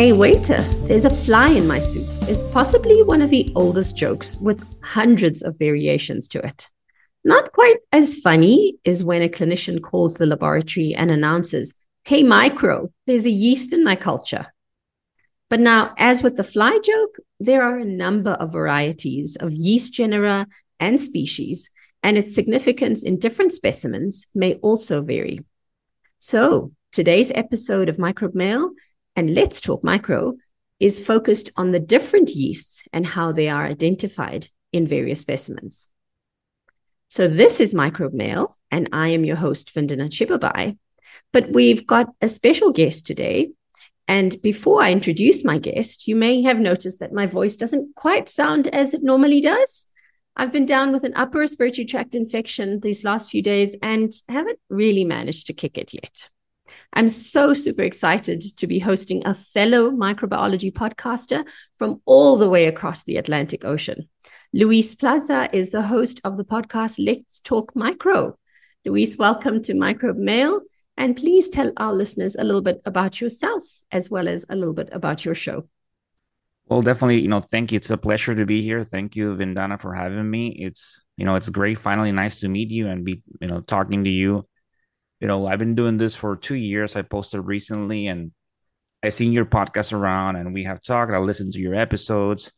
Hey, waiter, there's a fly in my soup is possibly one of the oldest jokes with hundreds of variations to it. Not quite as funny is when a clinician calls the laboratory and announces, Hey, micro, there's a yeast in my culture. But now, as with the fly joke, there are a number of varieties of yeast genera and species, and its significance in different specimens may also vary. So, today's episode of Microbe Mail and Let's Talk Micro is focused on the different yeasts and how they are identified in various specimens. So, this is Microbe Mail, and I am your host, Vindana Chibabhai. But we've got a special guest today. And before I introduce my guest, you may have noticed that my voice doesn't quite sound as it normally does. I've been down with an upper respiratory tract infection these last few days and haven't really managed to kick it yet. I'm so super excited to be hosting a fellow microbiology podcaster from all the way across the Atlantic Ocean. Luis Plaza is the host of the podcast Let's Talk Micro. Luis, welcome to Microbe Mail. And please tell our listeners a little bit about yourself as well as a little bit about your show. Well, definitely, you know, thank you. It's a pleasure to be here. Thank you, Vindana, for having me. It's, you know, it's great. Finally, nice to meet you and be, you know, talking to you. You know, I've been doing this for two years. I posted recently and I've seen your podcast around and we have talked. I listened to your episodes.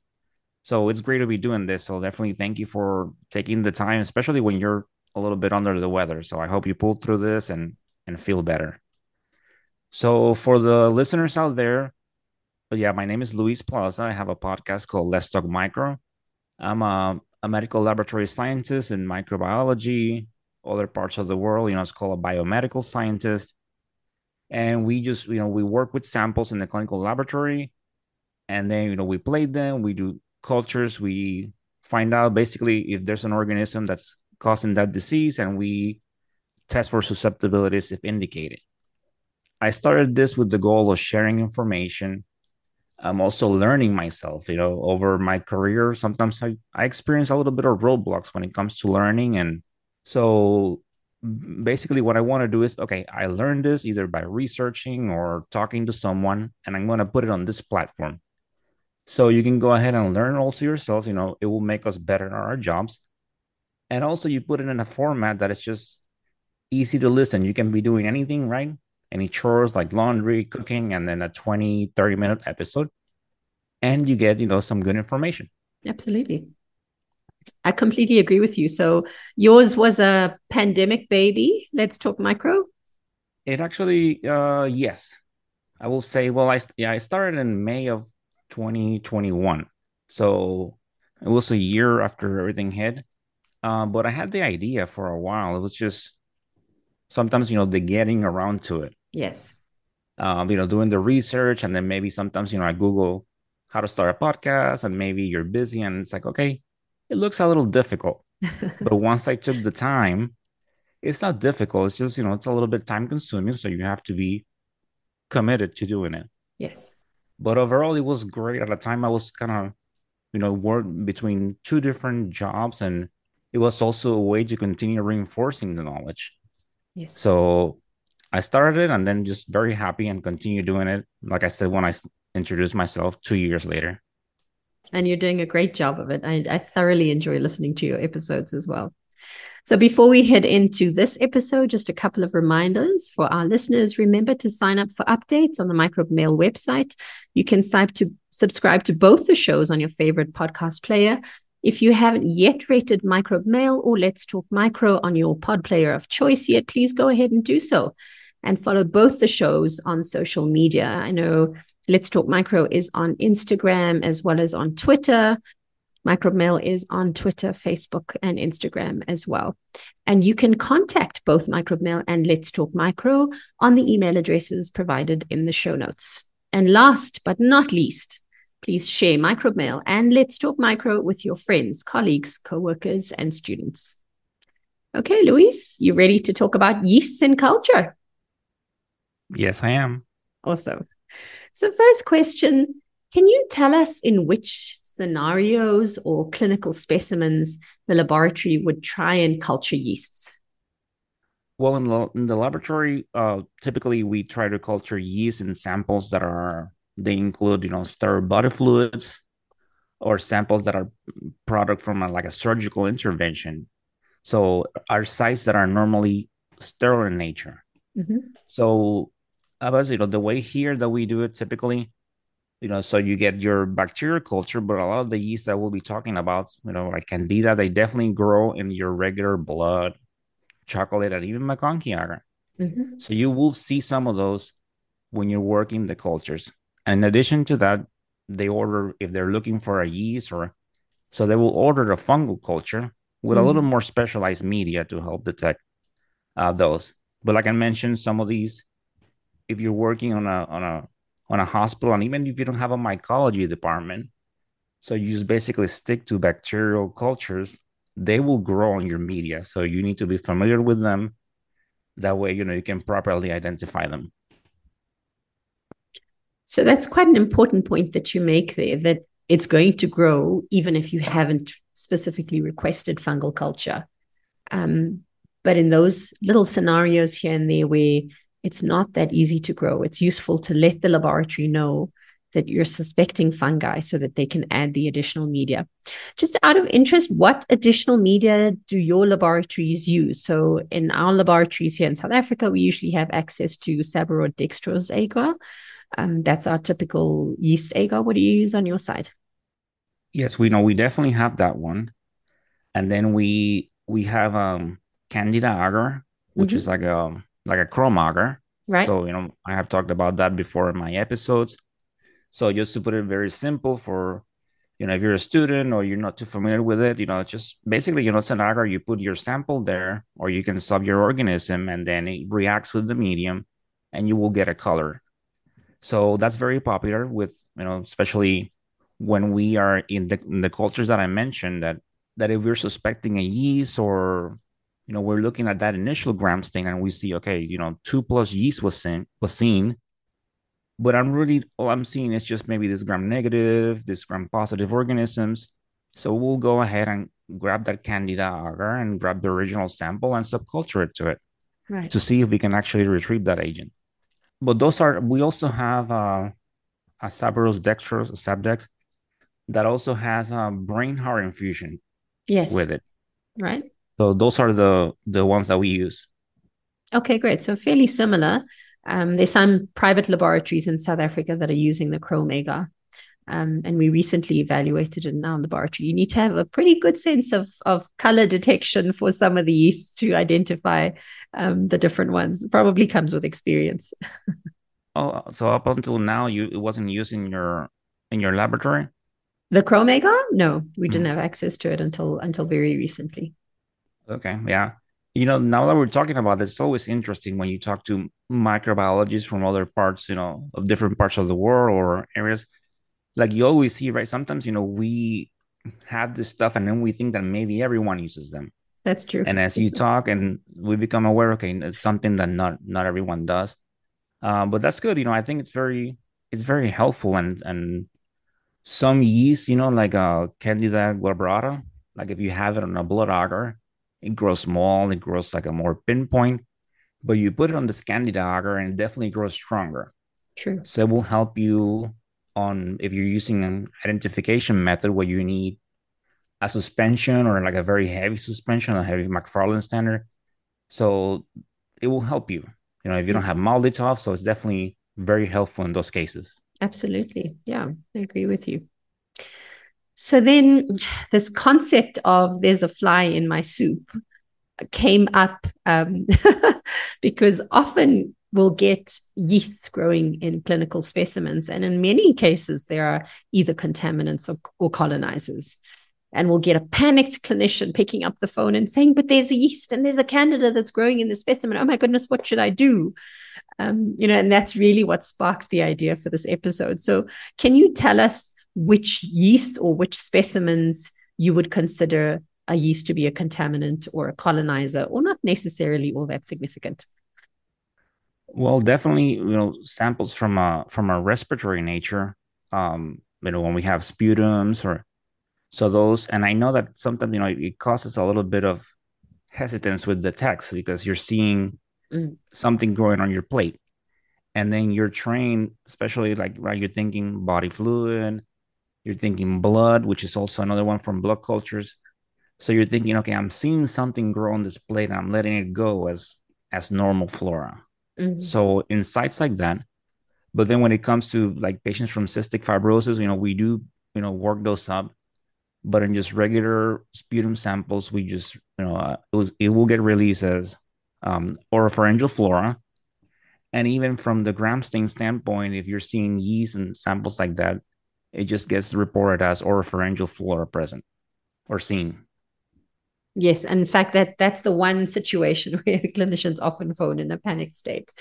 So it's great to be doing this. So definitely thank you for taking the time, especially when you're a little bit under the weather. So I hope you pulled through this and and feel better. So, for the listeners out there, yeah, my name is Luis Plaza. I have a podcast called Let's Talk Micro. I'm a, a medical laboratory scientist in microbiology, other parts of the world. You know, it's called a biomedical scientist. And we just, you know, we work with samples in the clinical laboratory. And then, you know, we plate them, we do cultures, we find out basically if there's an organism that's causing that disease, and we test for susceptibilities if indicated. I started this with the goal of sharing information. I'm also learning myself, you know, over my career. Sometimes I, I experience a little bit of roadblocks when it comes to learning. And so basically, what I want to do is okay, I learned this either by researching or talking to someone, and I'm going to put it on this platform. So you can go ahead and learn also yourself. You know, it will make us better in our jobs. And also, you put it in a format that is just easy to listen. You can be doing anything, right? Any chores like laundry, cooking, and then a 20, 30 minute episode. And you get, you know, some good information. Absolutely. I completely agree with you. So yours was a pandemic baby. Let's talk micro. It actually, uh, yes, I will say. Well, I yeah, I started in May of 2021, so it was a year after everything hit. Uh, but I had the idea for a while. It was just sometimes you know the getting around to it yes um, you know doing the research and then maybe sometimes you know i google how to start a podcast and maybe you're busy and it's like okay it looks a little difficult but once i took the time it's not difficult it's just you know it's a little bit time consuming so you have to be committed to doing it yes but overall it was great at the time i was kind of you know work between two different jobs and it was also a way to continue reinforcing the knowledge Yes. So I started it and then just very happy and continue doing it. Like I said, when I introduced myself two years later. And you're doing a great job of it. I, I thoroughly enjoy listening to your episodes as well. So before we head into this episode, just a couple of reminders for our listeners. Remember to sign up for updates on the Microbe Mail website. You can to subscribe to both the shows on your favorite podcast player. If you haven't yet rated Microbe Mail or Let's Talk Micro on your pod player of choice yet, please go ahead and do so and follow both the shows on social media. I know Let's Talk Micro is on Instagram as well as on Twitter. Microbe Mail is on Twitter, Facebook, and Instagram as well. And you can contact both Microbe Mail and Let's Talk Micro on the email addresses provided in the show notes. And last but not least, Please share Microbe Mail and Let's Talk Micro with your friends, colleagues, co-workers, and students. Okay, Luis, you ready to talk about yeasts in culture? Yes, I am. Awesome. So, first question Can you tell us in which scenarios or clinical specimens the laboratory would try and culture yeasts? Well, in, lo- in the laboratory, uh, typically we try to culture yeast in samples that are they include, you know, sterile body fluids or samples that are product from a, like a surgical intervention. So are sites that are normally sterile in nature. Mm-hmm. So, was, you know, the way here that we do it typically, you know, so you get your bacterial culture, but a lot of the yeast that we'll be talking about, you know, like candida, they definitely grow in your regular blood, chocolate, and even MacConkey agar. Mm-hmm. So you will see some of those when you're working the cultures. And in addition to that, they order if they're looking for a yeast or so they will order a fungal culture with mm-hmm. a little more specialized media to help detect uh, those. But like I mentioned, some of these, if you're working on a on a on a hospital, and even if you don't have a mycology department, so you just basically stick to bacterial cultures, they will grow on your media. So you need to be familiar with them. That way, you know you can properly identify them. So that's quite an important point that you make there that it's going to grow even if you haven't specifically requested fungal culture. Um, but in those little scenarios here and there where it's not that easy to grow, it's useful to let the laboratory know that you're suspecting fungi so that they can add the additional media. Just out of interest, what additional media do your laboratories use? So in our laboratories here in South Africa, we usually have access to Sabouraud dextrose agar. Um, that's our typical yeast agar. What do you use on your side? Yes, we know we definitely have that one, and then we we have um Candida agar, which mm-hmm. is like a like a chrome agar. Right. So you know I have talked about that before in my episodes. So just to put it very simple for you know if you're a student or you're not too familiar with it, you know just basically you know it's an agar. You put your sample there, or you can sub your organism, and then it reacts with the medium, and you will get a color. So that's very popular with, you know, especially when we are in the, in the cultures that I mentioned that that if we're suspecting a yeast or you know we're looking at that initial gram stain and we see okay you know two plus yeast was seen was seen but i'm really all i'm seeing is just maybe this gram negative this gram positive organisms so we'll go ahead and grab that candida agar and grab the original sample and subculture it to it right. to see if we can actually retrieve that agent but those are we also have uh, a Sabouraud dextrose, a Sabdex, that also has a brain heart infusion. Yes. With it. Right. So those are the the ones that we use. Okay, great. So fairly similar. Um, there's some private laboratories in South Africa that are using the Chrome agar. Um, and we recently evaluated it in our laboratory. You need to have a pretty good sense of, of color detection for some of the yeasts to identify um, the different ones. It probably comes with experience. oh, so up until now, you it wasn't used in your in your laboratory. The Chrome agar? No, we didn't mm-hmm. have access to it until until very recently. Okay, yeah. You know, now that we're talking about this, it's always interesting when you talk to microbiologists from other parts, you know, of different parts of the world or areas like you always see, right? Sometimes, you know, we have this stuff and then we think that maybe everyone uses them. That's true. And as you talk and we become aware, okay, it's something that not not everyone does. Um, but that's good. You know, I think it's very it's very helpful and and some yeast, you know, like uh Candida glabrata, like if you have it on a blood agar, it grows small, it grows like a more pinpoint. But you put it on the Candida agar and it definitely grows stronger. True. So it will help you on if you're using an identification method where you need a suspension or like a very heavy suspension, a heavy McFarland standard. So it will help you, you know, if you don't have MALDI-TOF. So it's definitely very helpful in those cases. Absolutely. Yeah, I agree with you. So then this concept of there's a fly in my soup came up um, because often we'll get yeasts growing in clinical specimens. And in many cases, there are either contaminants or, or colonizers. And we'll get a panicked clinician picking up the phone and saying, But there's a yeast and there's a candida that's growing in the specimen. Oh my goodness, what should I do? Um, you know, and that's really what sparked the idea for this episode. So, can you tell us which yeast or which specimens you would consider a yeast to be a contaminant or a colonizer, or not necessarily all that significant? Well, definitely, you know, samples from a from a respiratory nature. Um, you know, when we have sputums or so those, and I know that sometimes you know it causes a little bit of hesitance with the text because you're seeing mm. something growing on your plate, and then you're trained, especially like right, you're thinking body fluid, you're thinking blood, which is also another one from blood cultures. So you're thinking, okay, I'm seeing something grow on this plate and I'm letting it go as as normal flora. Mm-hmm. So in sites like that, but then when it comes to like patients from cystic fibrosis, you know, we do, you know, work those up. But in just regular sputum samples, we just, you know, uh, it, was, it will get released as um, oropharyngeal flora. And even from the gram stain standpoint, if you're seeing yeast and samples like that, it just gets reported as oropharyngeal flora present or seen. Yes, and in fact, that that's the one situation where clinicians often phone in a panic state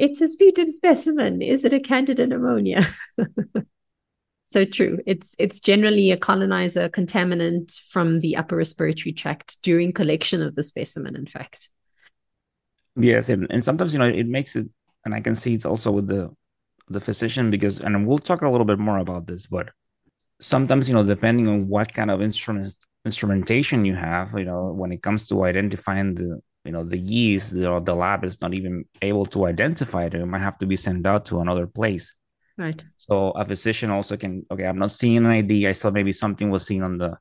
it's a sputum specimen. Is it a candida pneumonia? so true. It's it's generally a colonizer contaminant from the upper respiratory tract during collection of the specimen, in fact. Yes, and, and sometimes you know it makes it and I can see it's also with the the physician because and we'll talk a little bit more about this, but sometimes you know depending on what kind of instrument instrumentation you have, you know, when it comes to identifying the you know the yeast the, the lab is not even able to identify it it might have to be sent out to another place. Right. So a physician also can okay i'm not seeing an id i saw maybe something was seen on the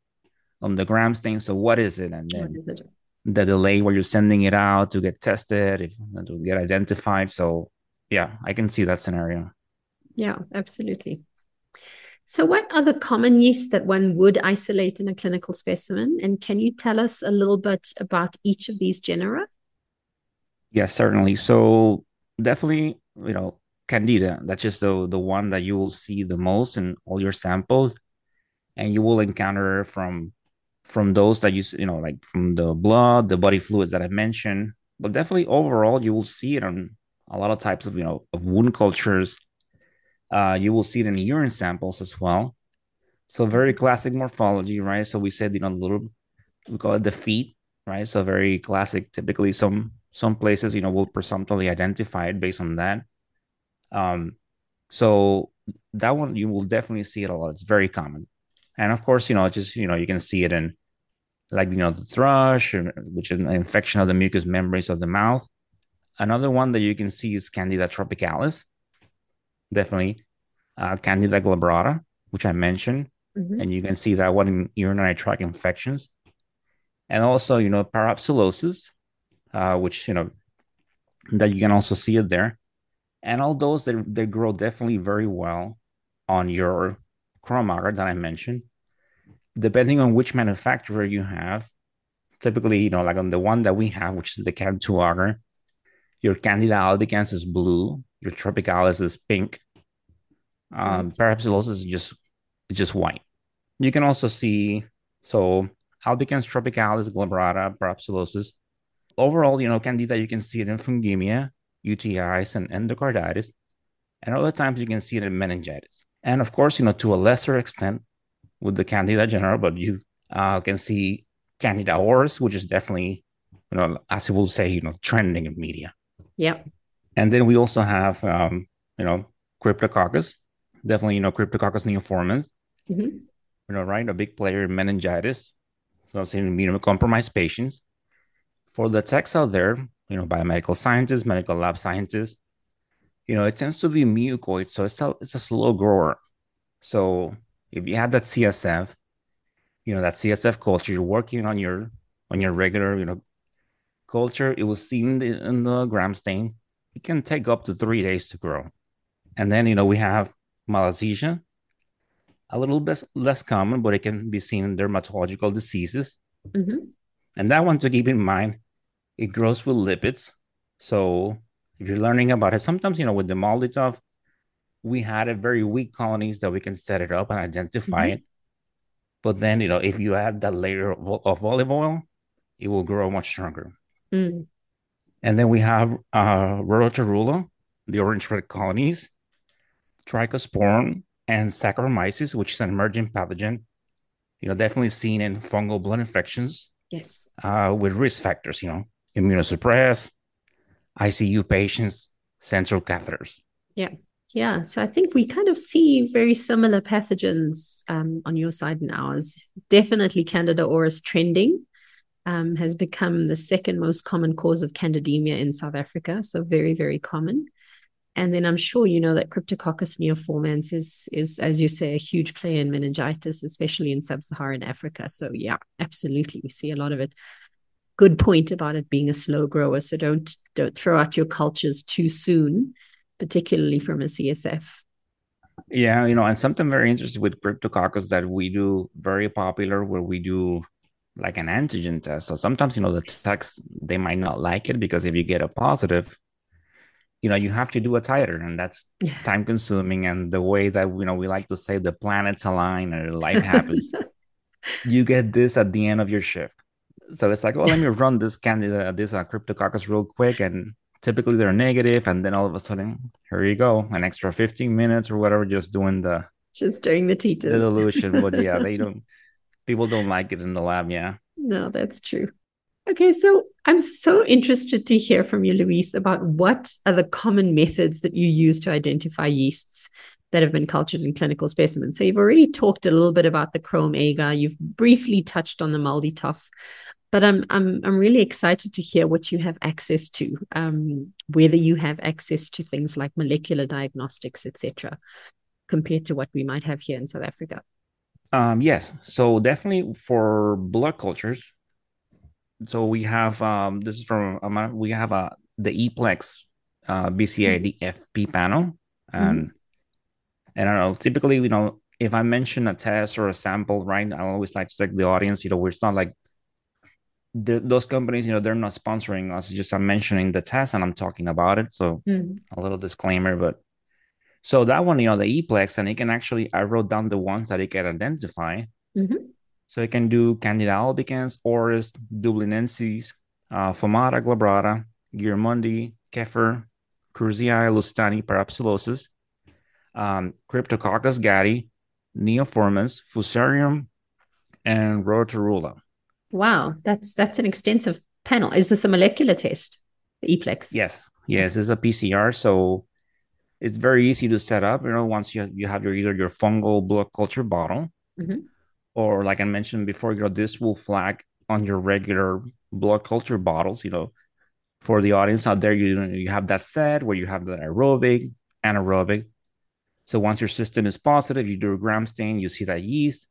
on the gram stain so what is it? And then it? the delay where you're sending it out to get tested if to get identified. So yeah i can see that scenario yeah absolutely so, what are the common yeasts that one would isolate in a clinical specimen? And can you tell us a little bit about each of these genera? Yes, certainly. So, definitely, you know, Candida, that's just the, the one that you will see the most in all your samples. And you will encounter from from those that you you know like from the blood the body fluids that i mentioned but definitely overall you will see it on a lot of types of you know of wound cultures uh, you will see it in urine samples as well. So very classic morphology, right? So we said, you know, a little, we call it the feet, right? So very classic. Typically, some some places, you know, will presumptively identify it based on that. Um, so that one you will definitely see it a lot. It's very common, and of course, you know, just you know, you can see it in like you know the thrush, which is an infection of the mucous membranes of the mouth. Another one that you can see is Candida tropicalis, definitely uh, Candida glabrata, which I mentioned, mm-hmm. and you can see that one in urinary tract infections, and also you know parapsilosis, uh, which you know that you can also see it there, and all those that they grow definitely very well on your chrome agar that I mentioned. Depending on which manufacturer you have, typically you know like on the one that we have, which is the Cand 2 agar, your Candida albicans is blue, your tropicalis is pink. Um, parapsilosis is just just white. You can also see so albicans tropicalis, glabrata, parapsilosis. Overall, you know, candida, you can see it in fungemia, UTIs, and endocarditis. And other times you can see it in meningitis. And of course, you know, to a lesser extent with the candida genera, but you uh, can see candida auris, which is definitely, you know, as we will say, you know, trending in media. Yep. And then we also have, um, you know, Cryptococcus, definitely, you know, Cryptococcus neoformans, mm-hmm. you know, right? A big player in meningitis. So I've seen immunocompromised patients. For the techs out there, you know, biomedical scientists, medical lab scientists, you know, it tends to be mucoid. So it's a, it's a slow grower. So if you have that CSF, you know, that CSF culture, you're working on your on your regular, you know, culture, it was seen in the, in the gram stain it can take up to three days to grow. And then, you know, we have malassezia, a little bit less common, but it can be seen in dermatological diseases. Mm-hmm. And that one to keep in mind, it grows with lipids. So if you're learning about it, sometimes, you know, with the MALDI-TOF, we had a very weak colonies that we can set it up and identify mm-hmm. it. But then, you know, if you add that layer of, of olive oil, it will grow much stronger. Mm. And then we have uh, Rhodotorula, the orange red colonies, Trichosporon, and Saccharomyces, which is an emerging pathogen. You know, definitely seen in fungal blood infections. Yes. Uh, with risk factors, you know, immunosuppressed, ICU patients, central catheters. Yeah. Yeah. So I think we kind of see very similar pathogens um, on your side and ours. Definitely Candida auris trending um, has become the second most common cause of candidemia in South Africa. So, very, very common. And then I'm sure you know that Cryptococcus neoformans is, is, as you say, a huge player in meningitis, especially in sub-Saharan Africa. So yeah, absolutely, we see a lot of it. Good point about it being a slow grower. So don't don't throw out your cultures too soon, particularly from a CSF. Yeah, you know, and something very interesting with Cryptococcus that we do very popular where we do like an antigen test. So sometimes, you know, the techs they might not like it because if you get a positive, you know you have to do a titer and that's yeah. time consuming and the way that you know we like to say the planets align and life happens you get this at the end of your shift so it's like well let me run this candidate this uh, cryptococcus real quick and typically they're negative and then all of a sudden here you go an extra 15 minutes or whatever just doing the just doing the titers the dilution but yeah they don't people don't like it in the lab yeah no that's true Okay, so I'm so interested to hear from you, Luis, about what are the common methods that you use to identify yeasts that have been cultured in clinical specimens. So you've already talked a little bit about the chrome agar. You've briefly touched on the MALDI-TOF, but I'm I'm I'm really excited to hear what you have access to, um, whether you have access to things like molecular diagnostics, etc., compared to what we might have here in South Africa. Um, yes, so definitely for blood cultures, so we have um, this is from um, we have a uh, the ePlex uh, BCID FP panel, mm-hmm. and mm-hmm. and I don't know. Typically, you know, if I mention a test or a sample, right, I always like to check the audience. You know, it's not like the, those companies, you know, they're not sponsoring us. Just I'm mentioning the test and I'm talking about it. So mm-hmm. a little disclaimer, but so that one, you know, the ePlex, and it can actually I wrote down the ones that it can identify. Mm-hmm. So it can do Candida albicans, Auris, Dubliniensis, uh, Famata glabrata, Guilliermondii, Kefyr, Krusei, Lusitaniae, Parapsilosis, um, Cryptococcus gattii, Neoformans, Fusarium, and Rhodotorula. Wow, that's that's an extensive panel. Is this a molecular test? The Eplex? Yes, yes, it's a PCR. So it's very easy to set up. You know, once you you have your either your fungal blood culture bottle, mm-hmm or like I mentioned before, you know, this will flag on your regular blood culture bottles, you know, for the audience out there, you you have that set where you have the aerobic, anaerobic. So once your system is positive, you do a gram stain, you see that yeast,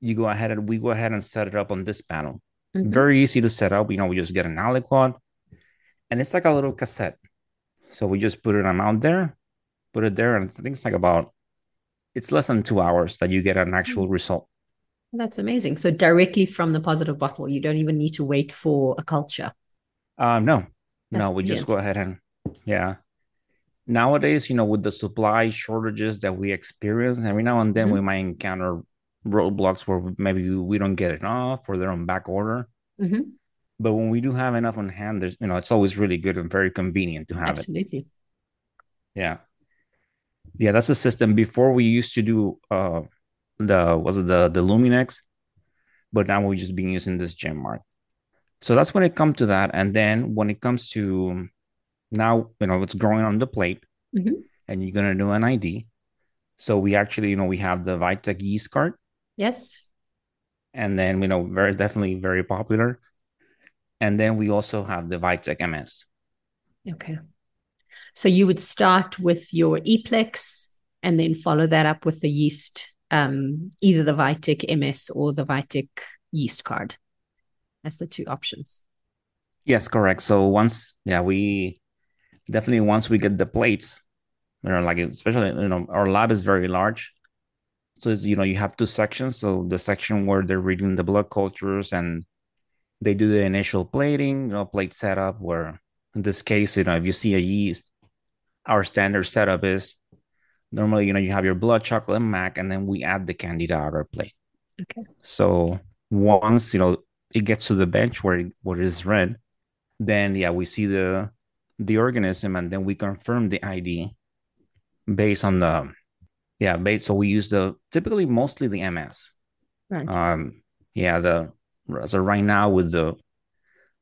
you go ahead and we go ahead and set it up on this panel. Mm-hmm. Very easy to set up. You know, we just get an aliquot and it's like a little cassette. So we just put it on there, put it there, and I think it's like about it's less than two hours that you get an actual mm-hmm. result. That's amazing. So directly from the positive bottle, you don't even need to wait for a culture. Um, no, That's no, we brilliant. just go ahead and yeah. Nowadays, you know, with the supply shortages that we experience, every now and then mm-hmm. we might encounter roadblocks where maybe we don't get enough or they're on back order. Mm-hmm. But when we do have enough on hand, there's you know, it's always really good and very convenient to have Absolutely. it. Absolutely. Yeah. Yeah, that's the system. Before we used to do uh the was it the the Luminex, but now we're just being using this GenMark. So that's when it comes to that, and then when it comes to now, you know, it's growing on the plate, mm-hmm. and you're gonna do an ID. So we actually, you know, we have the Vitek yeast card. Yes. And then you know, very definitely very popular. And then we also have the Vitek MS. Okay. So you would start with your Eplex and then follow that up with the yeast um, either the Vitek MS or the Vitek yeast card as the two options. Yes, correct. So once, yeah, we definitely once we get the plates, you know, like especially you know our lab is very large, so you know you have two sections. So the section where they're reading the blood cultures and they do the initial plating, you know, plate setup. Where in this case, you know, if you see a yeast, our standard setup is normally you know you have your blood chocolate and mac and then we add the candida agar plate. Okay. So once you know it gets to the bench where it, where it is red then yeah we see the the organism and then we confirm the id based on the yeah based so we use the typically mostly the ms right. Um yeah the so right now with the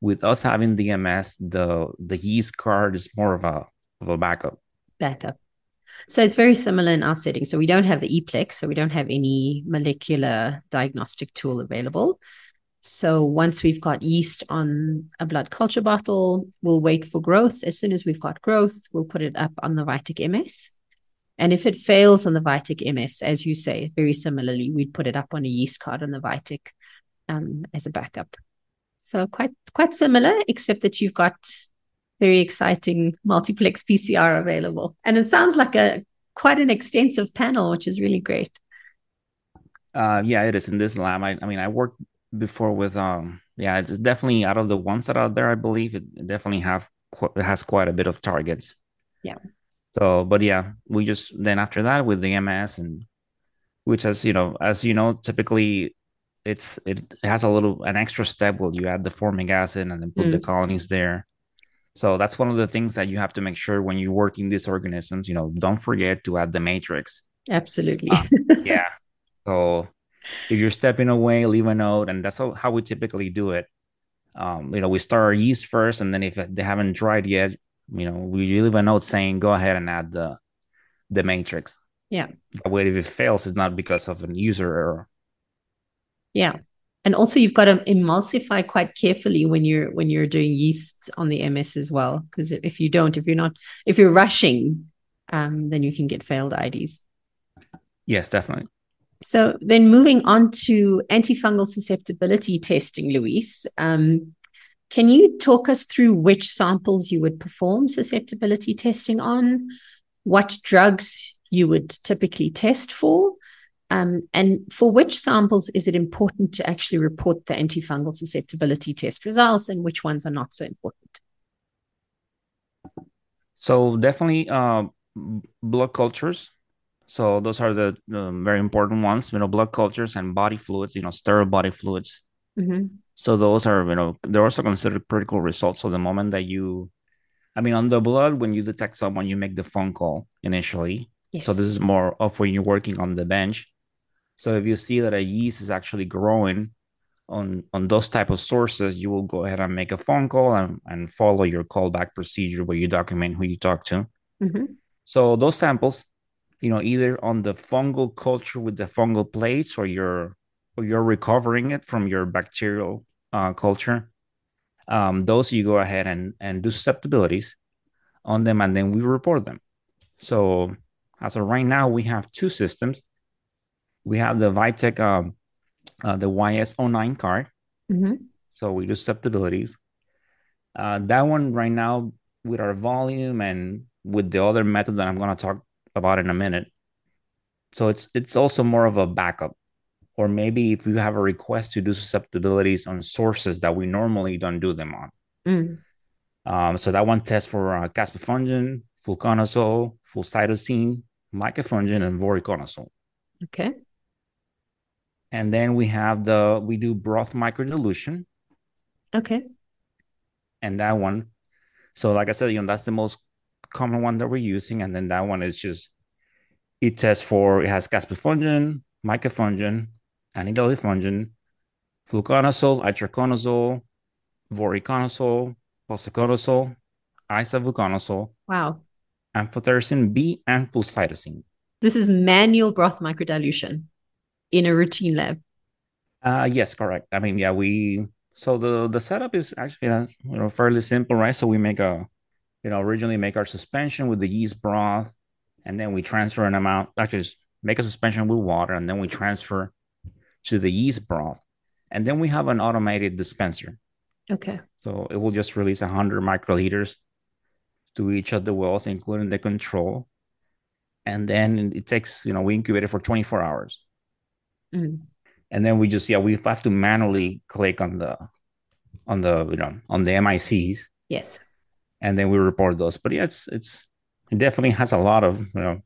with us having the ms the the yeast card is more of a of a backup backup so it's very similar in our setting. So we don't have the ePlex, so we don't have any molecular diagnostic tool available. So once we've got yeast on a blood culture bottle, we'll wait for growth. As soon as we've got growth, we'll put it up on the Vitek MS. And if it fails on the Vitek MS, as you say, very similarly, we'd put it up on a yeast card on the Vitek um, as a backup. So quite quite similar, except that you've got very exciting multiplex PCR available, and it sounds like a quite an extensive panel, which is really great. Uh, yeah, it is in this lab. I, I mean, I worked before with um, yeah, it's definitely out of the ones that are there. I believe it definitely have it has quite a bit of targets. Yeah. So, but yeah, we just then after that with the MS and which as you know, as you know, typically it's it has a little an extra step where you add the formic acid and then put mm. the colonies there. So that's one of the things that you have to make sure when you're working these organisms. You know, don't forget to add the matrix. Absolutely. Um, yeah. So if you're stepping away, leave a note, and that's how, how we typically do it. Um, you know, we start our yeast first, and then if they haven't dried yet, you know, we leave a note saying, "Go ahead and add the the matrix." Yeah. That way, if it fails, it's not because of an user error. Yeah. And also you've got to emulsify quite carefully when you're when you're doing yeast on the MS as well. Because if you don't, if you're not if you're rushing, um, then you can get failed IDs. Yes, definitely. So then moving on to antifungal susceptibility testing, Luis. Um, can you talk us through which samples you would perform susceptibility testing on, what drugs you would typically test for, um, and for which samples is it important to actually report the antifungal susceptibility test results, and which ones are not so important? So definitely uh, blood cultures. So those are the, the, very important ones. You know, blood cultures and body fluids. You know, sterile body fluids. Mm-hmm. So those are you know they're also considered critical results. So the moment that you, I mean, on the blood when you detect someone, you make the phone call initially. Yes. So this is more of when you're working on the bench. So if you see that a yeast is actually growing on on those type of sources, you will go ahead and make a phone call and, and follow your callback procedure where you document who you talk to. Mm-hmm. So those samples, you know, either on the fungal culture with the fungal plates, or you're or you're recovering it from your bacterial uh, culture. Um, those you go ahead and and do susceptibilities on them, and then we report them. So as of right now, we have two systems we have the Vitek, um, uh, the YS09 card. Mm-hmm. So we do susceptibilities. Uh, that one right now, with our volume and with the other method that I'm going to talk about in a minute. So it's it's also more of a backup, or maybe if you have a request to do susceptibilities on sources that we normally don't do them on. Mm. Um, so that one tests for uh, caspofungin, fluconazole, flucytosine, micafungin, and voriconazole. Okay. And then we have the we do broth microdilution. Okay. And that one, so like I said, you know, that's the most common one that we're using. And then that one is just it tests for it has caspofungin, micafungin, anidulafungin, fluconazole, itraconazole, voriconazole, posaconazole, isavuconazole. Wow. Amphotericin B and flucytosine. This is manual broth microdilution in a routine lab? Uh, yes, correct. I mean, yeah, we so the the setup is actually uh, you know fairly simple, right? So we make a you know originally make our suspension with the yeast broth, and then we transfer an amount. Actually, just make a suspension with water, and then we transfer to the yeast broth, and then we have an automated dispenser. Okay. So it will just release 100 microliters to each of the wells, including the control. And then it takes, you know, we incubate it for 24 hours. Mm. And then we just yeah we have to manually click on the on the you know on the MICs. Yes. And then we report those. But yeah, it's it's it definitely has a lot of you know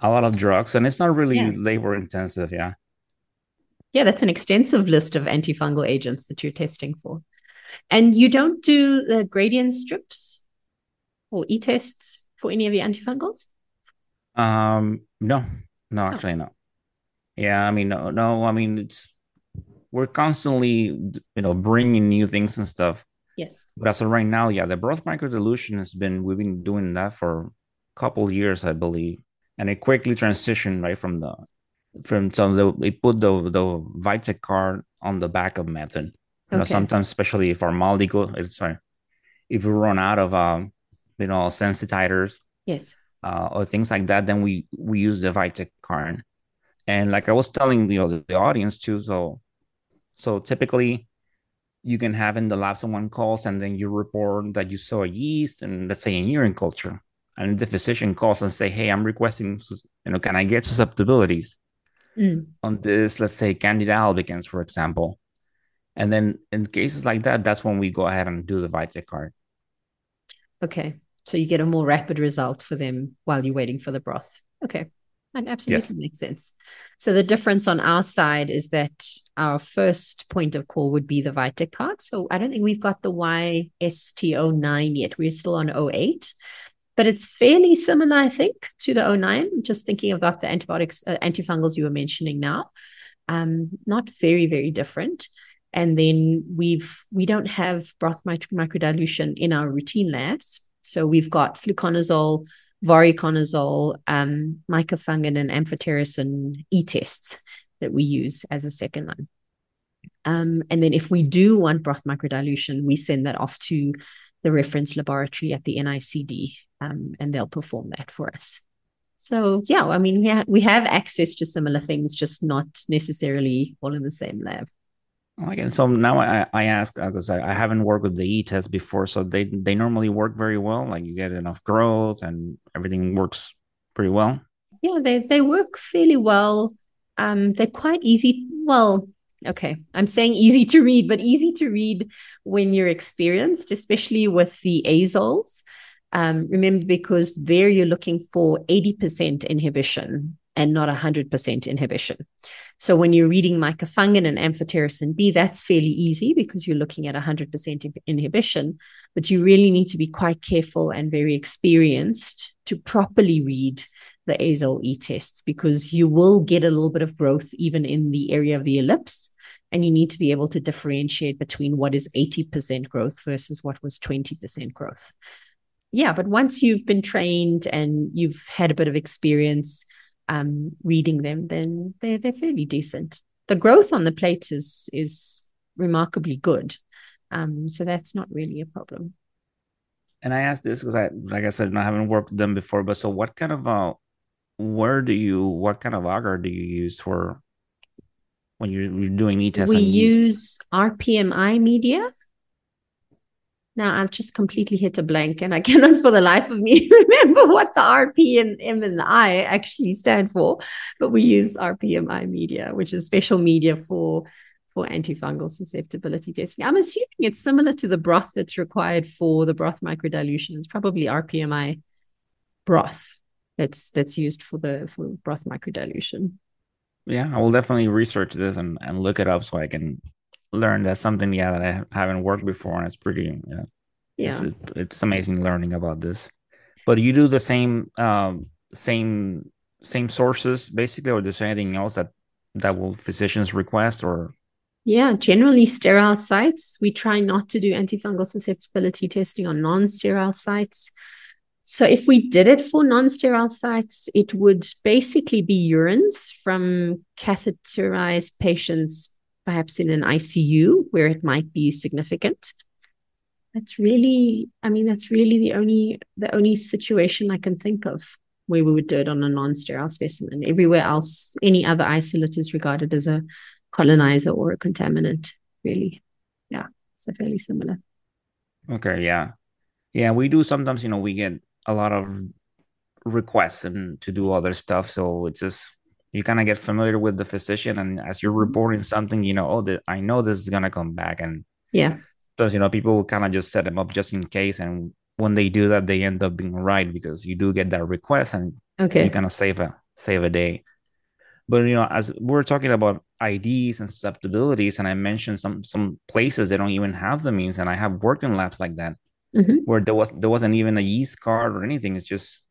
a lot of drugs and it's not really yeah. labor intensive. Yeah. Yeah, that's an extensive list of antifungal agents that you're testing for. And you don't do the gradient strips or e tests for any of the antifungals? Um, no, no, oh. actually, no. Yeah, I mean, no, no, I mean, it's we're constantly, you know, bringing new things and stuff. Yes. But as of right now, yeah, the broth microdilution has been we've been doing that for a couple years, I believe, and it quickly transitioned right from the from so the, we put the the Vitek card on the back of method. You know, Okay. sometimes, especially if our Maldi go, it's sorry, if we run out of um, you know, sensitizers Yes. uh, or things like that, then we we use the Vitek card. And like I was telling you know the, the audience too, so so typically you can have in the lab someone calls and then you report that you saw a yeast and let's say in urine culture, and the physician calls and say, hey, I'm requesting, you know, can I get susceptibilities? Mm. on this, let's say Candida albicans, for example. And then in cases like that, that's when we go ahead and do the Vitek card. Okay. So you get a more rapid result for them while you're waiting for the broth. Okay. That absolutely makes sense. So the difference on our side is that our first point of call would be the Vitek card. So I don't think we've got the YST09 yet. We're still on 08, but it's fairly similar, I think, to the 09. Just thinking about the antibiotics, uh, antifungals you were mentioning now. Um, not very, very different. And then we've we don't have broth micro- microdilution in our routine labs. So we've got fluconazole, voriconazole, um, mycophenolate, and amphotericin e tests that we use as a second line. Um, and then if we do want broth microdilution, we send that off to the reference laboratory at the NICD, um, and they'll perform that for us. So yeah, I mean we ha- we have access to similar things, just not necessarily all in the same lab. Okay, so now I, I ask because I, I haven't worked with the E test before, so they they normally work very well. Like you get enough growth and everything works pretty well. Yeah, they they work fairly well. Um, they're quite easy. Well, okay, I'm saying easy to read, but easy to read when you're experienced, especially with the azoles. Um, remember, because there you're looking for 80% inhibition and not 100% inhibition. So when you're reading mycophenolate and amphotericin B, that's fairly easy because you're looking at 100% inhibition, but you really need to be quite careful and very experienced to properly read the azole E tests because you will get a little bit of growth even in the area of the ellipse. And you need to be able to differentiate between what is 80% growth versus what was 20% growth. Yeah, but once you've been trained and you've had a bit of experience um, reading them, then they're, they're fairly decent. The growth on the plates is, is remarkably good. Um, so that's not really a problem. And I asked this because I, like I said, I haven't worked with them before. But so, what kind of uh, where do you, what kind of agar do you use for when you're, you're doing e tests? We on yeast? use RPMI media. Now I've just completely hit a blank and I cannot for the life of me remember what the RP and M and the I actually stand for, but we use RPMI media, which is special media for for antifungal susceptibility testing. I'm assuming it's similar to the broth that's required for the broth microdilution. It's probably RPMI broth that's that's used for the for broth microdilution. Yeah, I will definitely research this and, and look it up so I can learn that's something yeah that I haven't worked before and it's pretty yeah Yeah. it's, it's amazing learning about this but you do the same um same same sources basically or is there anything else that that will physicians request or Yeah, generally sterile sites. We try not to do antifungal susceptibility testing on non-sterile sites. So if we did it for non-sterile sites, it would basically be urines from catheterized patients, perhaps in an ICU where it might be significant. That's really, I mean, that's really the only the only situation I can think of where we would do it on a non-sterile specimen. Everywhere else, any other isolate is regarded as a colonizer or a contaminant, really. Yeah, so fairly similar. okay yeah yeah we do sometimes you know we get a lot of requests and to do other stuff so it's just you kind of get familiar with the physician and as you're reporting something you know oh the, i know this is going to come back and Yeah, Because you know, people will kind of just set them up just in case, and when they do that, they end up being right because you do get that request, and okay. you kind of save a save a day. But you know, as we're talking about IDs and susceptibilities, and I mentioned some some places they don't even have the means, and I have worked in labs like that Mhm. where there was there wasn't even a yeast card or anything. It's just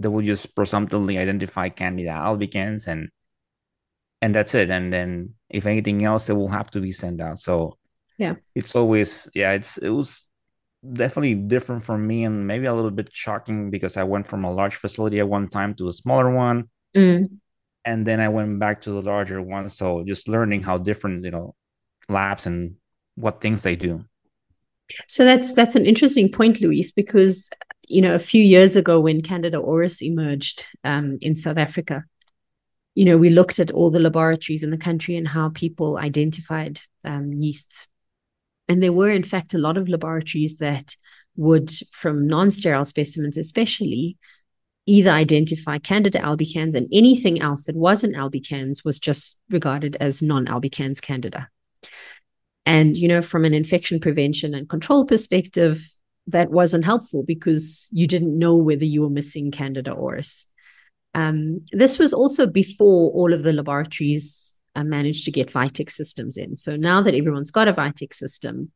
they will just presumptively identify Candida albicans and and that's it. And then if anything else, it will have to be sent out. So Yeah. it's always yeah, it's it was definitely different for me and maybe a little bit shocking because I went from a large facility at one time to a smaller one. Mm, and then I went back to the larger one. So just learning how different, you know, labs and what things they do. So that's that's an interesting point, Luis, because you know a few years ago when Candida auris emerged um, in South Africa, you know we looked at all the laboratories in the country and how people identified um, yeasts, and there were in fact a lot of laboratories that would, from non-sterile specimens especially, either identify Candida albicans and anything else that wasn't albicans was just regarded as non-albicans Candida. And, you know, from an infection prevention and control perspective, that wasn't helpful because you didn't know whether you were missing Candida auris. Um, this was also before all of the laboratories uh, managed to get Vitek systems in. So now that everyone's got a Vitek system,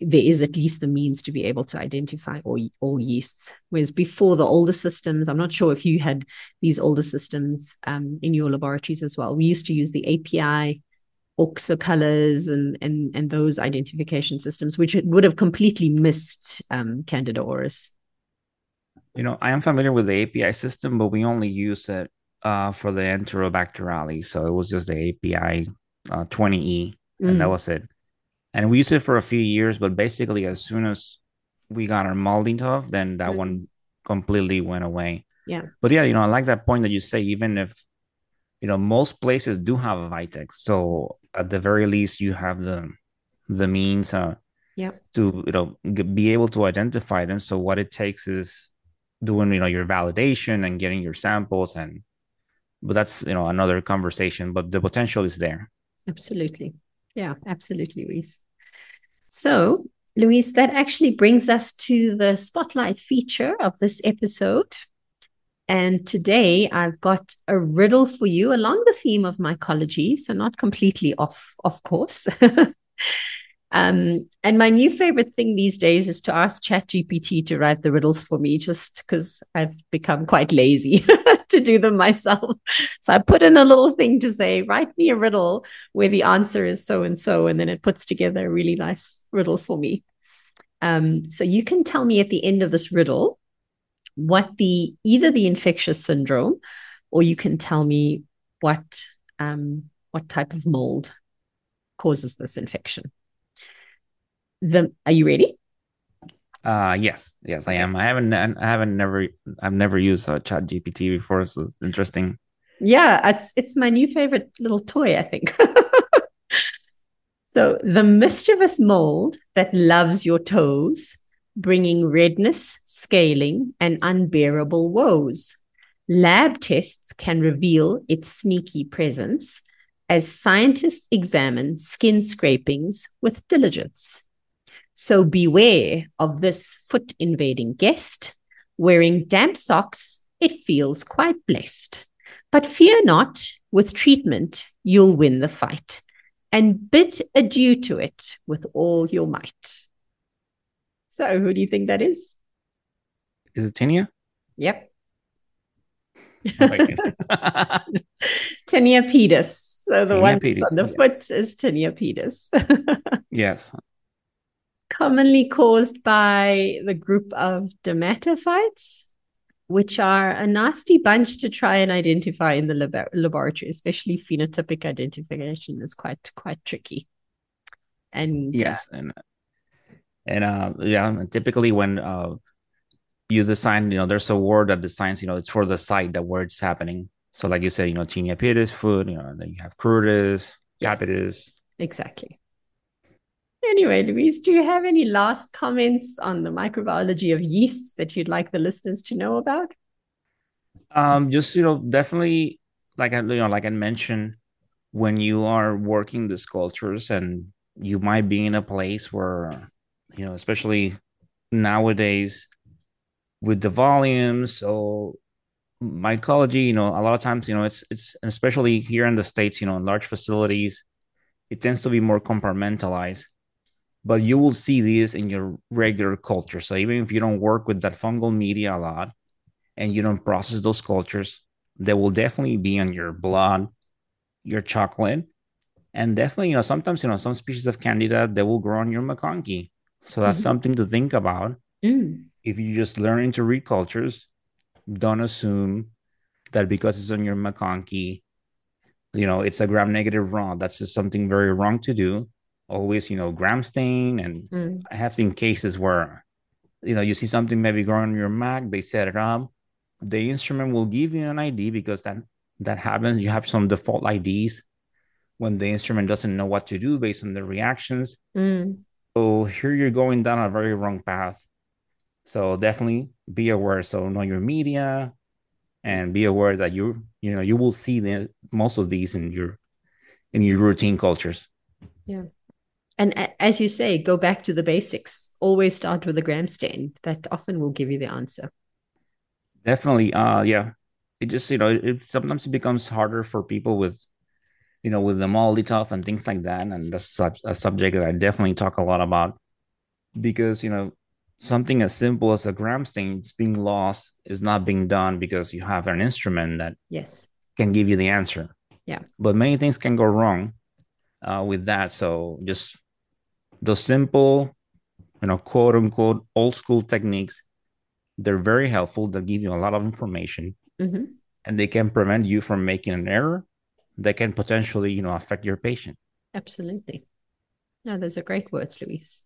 there is at least the means to be able to identify all, all yeasts. Whereas before the older systems, I'm not sure if you had these older systems um, in your laboratories as well. We used to use the API Auxacolors and, and, and those identification systems, which would have completely missed um, Candida auris. You know, I am familiar with the API system, but we only use it uh, for the Enterobacterales. So it was just the API uh, 20E, and mm. that was it. And we used it for a few years, but basically, as soon as we got our MALDI-TOF, then that mm. one completely went away. Yeah. But yeah, you know, I like that point that you say, even if you know most places do have a Vitek, so at the very least you have the the means uh, yeah. to you know be able to identify them. So what it takes is doing you know your validation and getting your samples and but that's you know another conversation. But the potential is there. Absolutely, yeah, absolutely, Luis. So Luis, that actually brings us to the spotlight feature of this episode. And today I've got a riddle for you along the theme of mycology, so not completely off, of course. um, and my new favorite thing these days is to ask ChatGPT to write the riddles for me, just because I've become quite lazy to do them myself. So I put in a little thing to say, write me a riddle where the answer is so and so, and then it puts together a really nice riddle for me. Um, so you can tell me at the end of this riddle what the either the infectious syndrome or you can tell me what um, what type of mold causes this infection. The are you ready? Uh yes, yes, I am. I haven't I haven't never I've never used uh, Chat GPT before, so it's interesting. Yeah, it's it's my new favorite little toy, I think. so the mischievous mold that loves your toes bringing redness, scaling, and unbearable woes. Lab tests can reveal its sneaky presence as scientists examine skin scrapings with diligence. So beware of this foot invading guest. Wearing damp socks, it feels quite blessed. But fear not, with treatment, you'll win the fight. And bid adieu to it with all your might. So, who do you think that is? Is it Tinea? Yep. Tinea pedis. So the one pedis, on the yes. foot is Tinea pedis. yes. Commonly caused by the group of dermatophytes, which are a nasty bunch to try and identify in the lab- laboratory, especially phenotypic identification is quite quite tricky. And yes, uh, and and uh, yeah, typically when uh, you design, you know, there's a word that designs, you know, it's for the site that where it's happening. So, like you said, you know, tinea pedis food, you know, then you have Cruris, yes, capitis. Exactly. Anyway, Luis, do you have any last comments on the microbiology of yeasts that you'd like the listeners to know about? Um, just you know, definitely, like I, you know, like I mentioned, when you are working these cultures and you might be in a place where you know, especially nowadays with the volumes. So mycology, you know, a lot of times, you know, it's it's especially here in the states, you know, in large facilities, it tends to be more compartmentalized. But you will see this in your regular culture. So even if you don't work with that fungal media a lot, and you don't process those cultures, they will definitely be on your blood, your chocolate, and definitely, you know, sometimes you know some species of candida they will grow on your MacConkey. So that's mm-hmm. something to think about. Mm. If you're just learn to read cultures, don't assume that because it's on your MacConkey you know, it's a gram negative raw. That's just something very wrong to do. Always, you know, gram stain. And mm. I have seen cases where, you know, you see something maybe growing on your Mac, they set it up. The instrument will give you an ID because that that happens. You have some default IDs when the instrument doesn't know what to do based on the reactions. Mm. So here you're going down a very wrong path. So definitely be aware. So know your media and be aware that you you know you will see the most of these in your in your routine cultures. Yeah. And as you say, go back to the basics. Always start with a gram stain. That often will give you the answer. Definitely. Uh yeah. It just, you know, it, sometimes it becomes harder for people with you know, with the MALDI-TOF and things like that. And that's such a subject that I definitely talk a lot about because, you know, something as simple as a gram stain is being lost is not being done because you have an instrument that yes can give you the answer. Yeah. But many things can go wrong uh, with that. So just those simple, you know, quote unquote old school techniques, they're very helpful. They give you a lot of information mm-hmm. and they can prevent you from making an error that can potentially, you know, affect your patient. Absolutely. No, those are great words, Luis.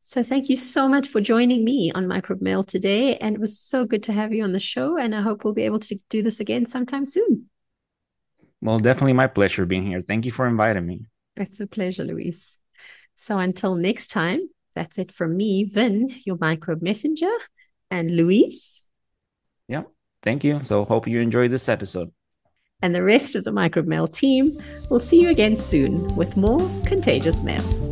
So thank you so much for joining me on Microbe Mail today. And it was so good to have you on the show. And I hope we'll be able to do this again sometime soon. Well, definitely my pleasure being here. Thank you for inviting me. It's a pleasure, Luis. So until next time, that's it from me, Vin, your microbe messenger, and Luis. Yeah, thank you. So hope you enjoyed this episode and the rest of the Microbe Mail team will see you again soon with more contagious mail.